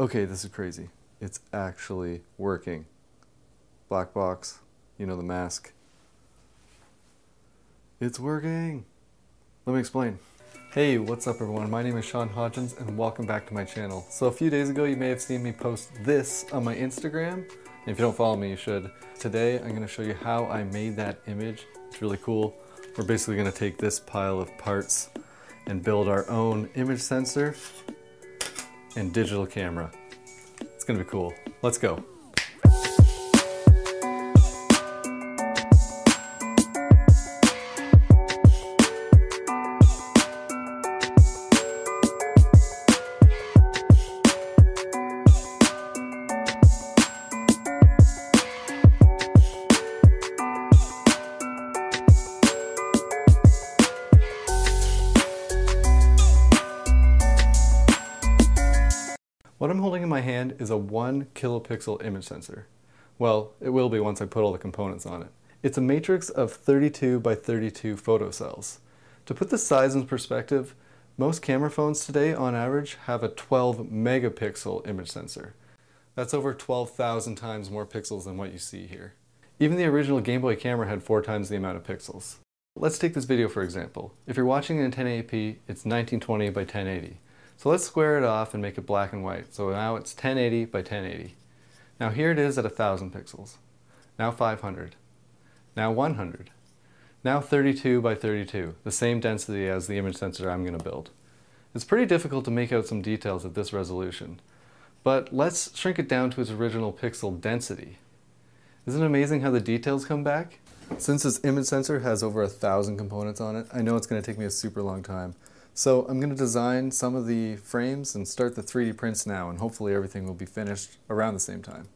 Okay, this is crazy. It's actually working. Black box, you know the mask. It's working. Let me explain. Hey, what's up everyone? My name is Sean Hodgins and welcome back to my channel. So a few days ago you may have seen me post this on my Instagram. If you don't follow me, you should. Today I'm gonna show you how I made that image. It's really cool. We're basically gonna take this pile of parts and build our own image sensor and digital camera. It's gonna be cool. Let's go. Is a one kilopixel image sensor. Well, it will be once I put all the components on it. It's a matrix of 32 by 32 photocells. To put the size in perspective, most camera phones today on average have a 12 megapixel image sensor. That's over 12,000 times more pixels than what you see here. Even the original Game Boy camera had four times the amount of pixels. Let's take this video for example. If you're watching in 1080p, it's 1920 by 1080. So let's square it off and make it black and white. So now it's 1080 by 1080. Now here it is at 1000 pixels. Now 500. Now 100. Now 32 by 32, the same density as the image sensor I'm going to build. It's pretty difficult to make out some details at this resolution, but let's shrink it down to its original pixel density. Isn't it amazing how the details come back? Since this image sensor has over a thousand components on it, I know it's going to take me a super long time. So I'm going to design some of the frames and start the 3D prints now and hopefully everything will be finished around the same time.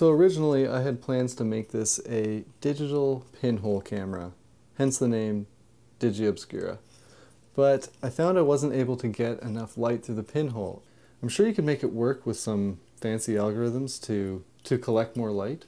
So originally I had plans to make this a digital pinhole camera, hence the name DigiObscura. But I found I wasn't able to get enough light through the pinhole. I'm sure you could make it work with some fancy algorithms to, to collect more light.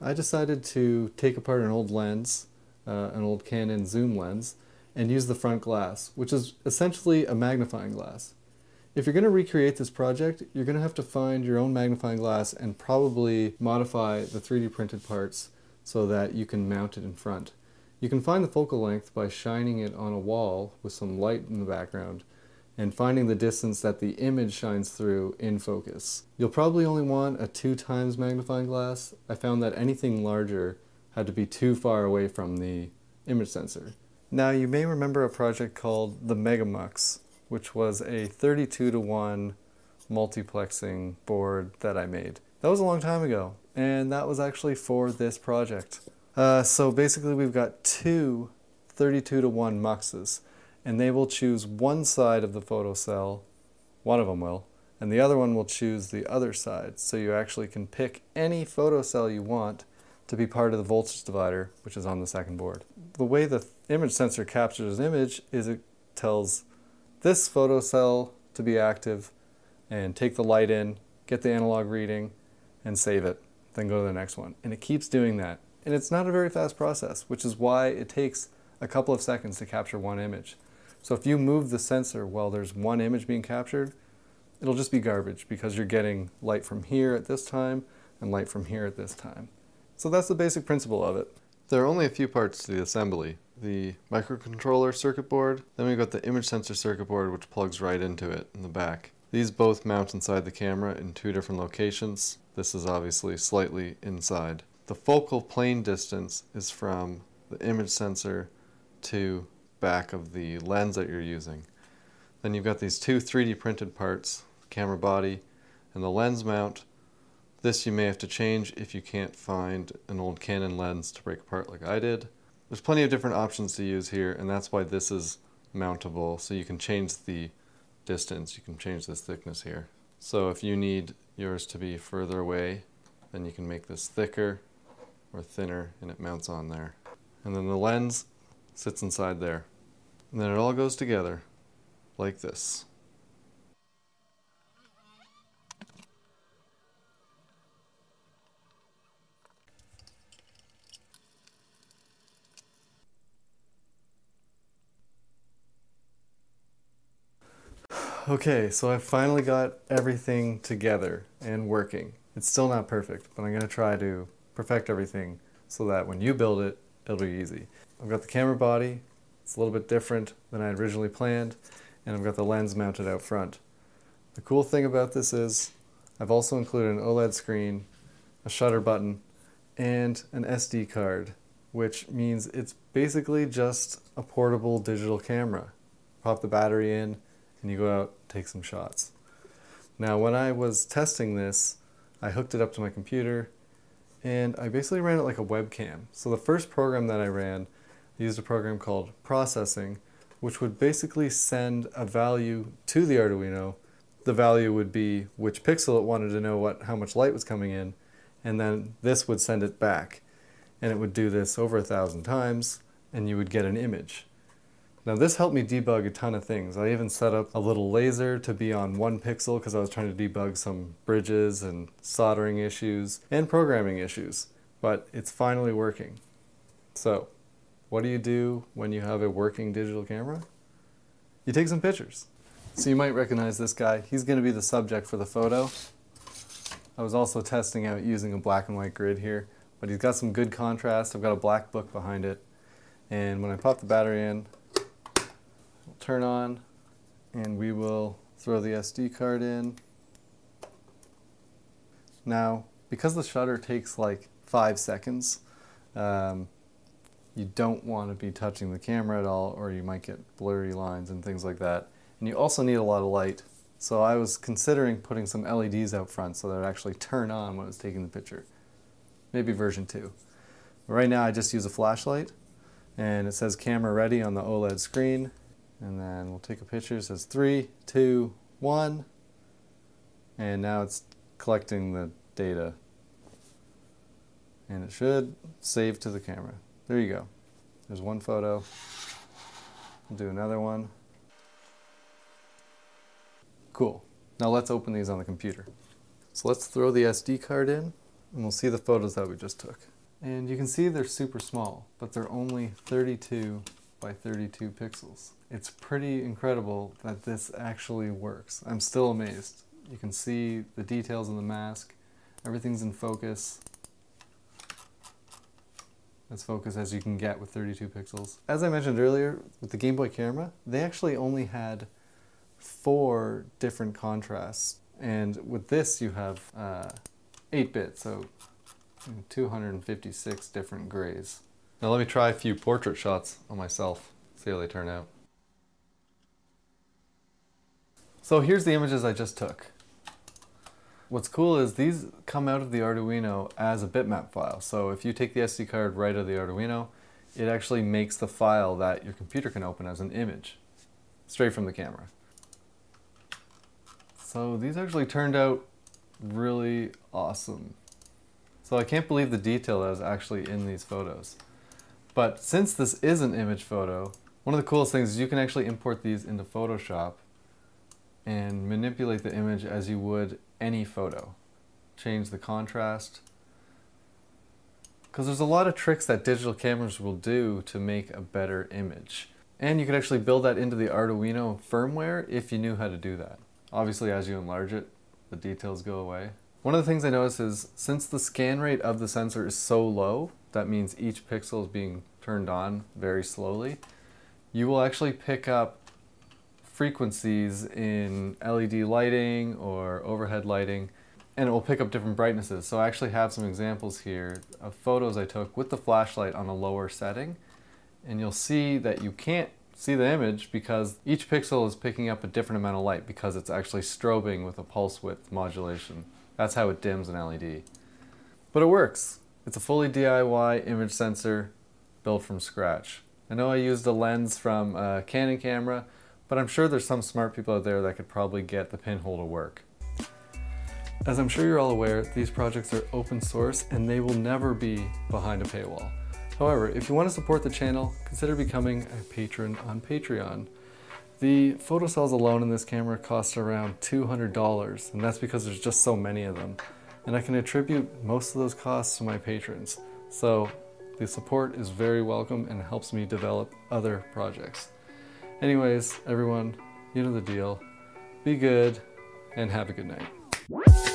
I decided to take apart an old lens, uh, an old Canon zoom lens, and use the front glass, which is essentially a magnifying glass. If you're going to recreate this project, you're going to have to find your own magnifying glass and probably modify the 3D printed parts so that you can mount it in front. You can find the focal length by shining it on a wall with some light in the background and finding the distance that the image shines through in focus. You'll probably only want a two times magnifying glass. I found that anything larger had to be too far away from the image sensor. Now you may remember a project called the Megamux which was a 32 to 1 multiplexing board that I made. That was a long time ago, and that was actually for this project. Uh, so basically we've got two 32 to 1 muxes, and they will choose one side of the photocell, one of them will, and the other one will choose the other side. So you actually can pick any photocell you want to be part of the voltage divider, which is on the second board. The way the image sensor captures an image is it tells this photocell to be active and take the light in, get the analog reading, and save it. Then go to the next one. And it keeps doing that. And it's not a very fast process, which is why it takes a couple of seconds to capture one image. So if you move the sensor while there's one image being captured, it'll just be garbage because you're getting light from here at this time and light from here at this time. So that's the basic principle of it. There are only a few parts to the assembly, the microcontroller circuit board. Then we've got the image sensor circuit board which plugs right into it in the back. These both mount inside the camera in two different locations. This is obviously slightly inside. The focal plane distance is from the image sensor to back of the lens that you're using. Then you've got these two 3D printed parts, camera body and the lens mount. This you may have to change if you can't find an old Canon lens to break apart like I did. There's plenty of different options to use here, and that's why this is mountable. So you can change the distance, you can change this thickness here. So if you need yours to be further away, then you can make this thicker or thinner and it mounts on there. And then the lens sits inside there. And then it all goes together like this. Okay, so I finally got everything together and working. It's still not perfect, but I'm to try to perfect everything so that when you build it, it'll be easy. I've got the camera body, it's a little bit different than I originally planned, and I've got the lens mounted out front. The cool thing about this is I've also included an OLED screen, a shutter button, and an SD card, which means it's basically just a portable digital camera. Pop the battery in, and you go out take some shots. Now when I was testing this, I hooked it up to my computer and I basically ran it like a webcam. So the first program that I ran I used a program called processing which would basically send a value to the Arduino. The value would be which pixel it wanted to know what how much light was coming in and then this would send it back and it would do this over a thousand times and you would get an image. Now this helped me debug a ton of things. I even set up a little laser to be on one pixel because I was trying to debug some bridges and soldering issues and programming issues, but it's finally working. So, what do you do when you have a working digital camera? You take some pictures. So you might recognize this guy. He's going to be the subject for the photo. I was also testing out using a black and white grid here, but he's got some good contrast. I've got a black book behind it. And when I pop the battery in, turn on and we will throw the SD card in. Now, because the shutter takes like five seconds, um, you don't want to be touching the camera at all or you might get blurry lines and things like that. And you also need a lot of light. So I was considering putting some LEDs out front so that it actually turn on when it's taking the picture. Maybe version 2. But right now I just use a flashlight and it says camera ready on the OLED screen and then we'll take a picture. It says three, two, one. And now it's collecting the data. And it should save to the camera. There you go. There's one photo. We'll do another one. Cool. Now let's open these on the computer. So let's throw the SD card in and we'll see the photos that we just took. And you can see they're super small, but they're only 32 by 32 pixels. It's pretty incredible that this actually works. I'm still amazed. You can see the details in the mask. Everything's in focus. As focused as you can get with 32 pixels. As I mentioned earlier, with the Game Boy camera, they actually only had four different contrasts. And with this, you have 8-bit, uh, so 256 different grays. Now let me try a few portrait shots on myself, see how they turn out. So here's the images I just took. What's cool is these come out of the Arduino as a bitmap file. So if you take the SD card right out of the Arduino, it actually makes the file that your computer can open as an image, straight from the camera. So these actually turned out really awesome. So I can't believe the detail that is actually in these photos. But since this is an image photo, one of the coolest things is you can actually import these into Photoshop and manipulate the image as you would any photo. Change the contrast. Because there's a lot of tricks that digital cameras will do to make a better image. And you could actually build that into the Arduino firmware if you knew how to do that. Obviously, as you enlarge it, the details go away. One of the things I noticed is since the scan rate of the sensor is so low, that means each pixel is being turned on very slowly, you will actually pick up frequencies in LED lighting or overhead lighting and it will pick up different brightnesses. So I actually have some examples here of photos I took with the flashlight on a lower setting and you'll see that you can't see the image because each pixel is picking up a different amount of light because it's actually strobing with a pulse width modulation. That's how it dims an LED. But it works. It's a fully DIY image sensor built from scratch. I know I used a lens from a Canon camera, but I'm sure there's some smart people out there that could probably get the pinhole to work. As I'm sure you're all aware, these projects are open source and they will never be behind a paywall. However, if you want to support the channel, consider becoming a patron on Patreon. The photocells alone in this camera cost around $200, and that's because there's just so many of them. And I can attribute most of those costs to my patrons. So the support is very welcome and helps me develop other projects. Anyways, everyone, you know the deal. Be good and have a good night.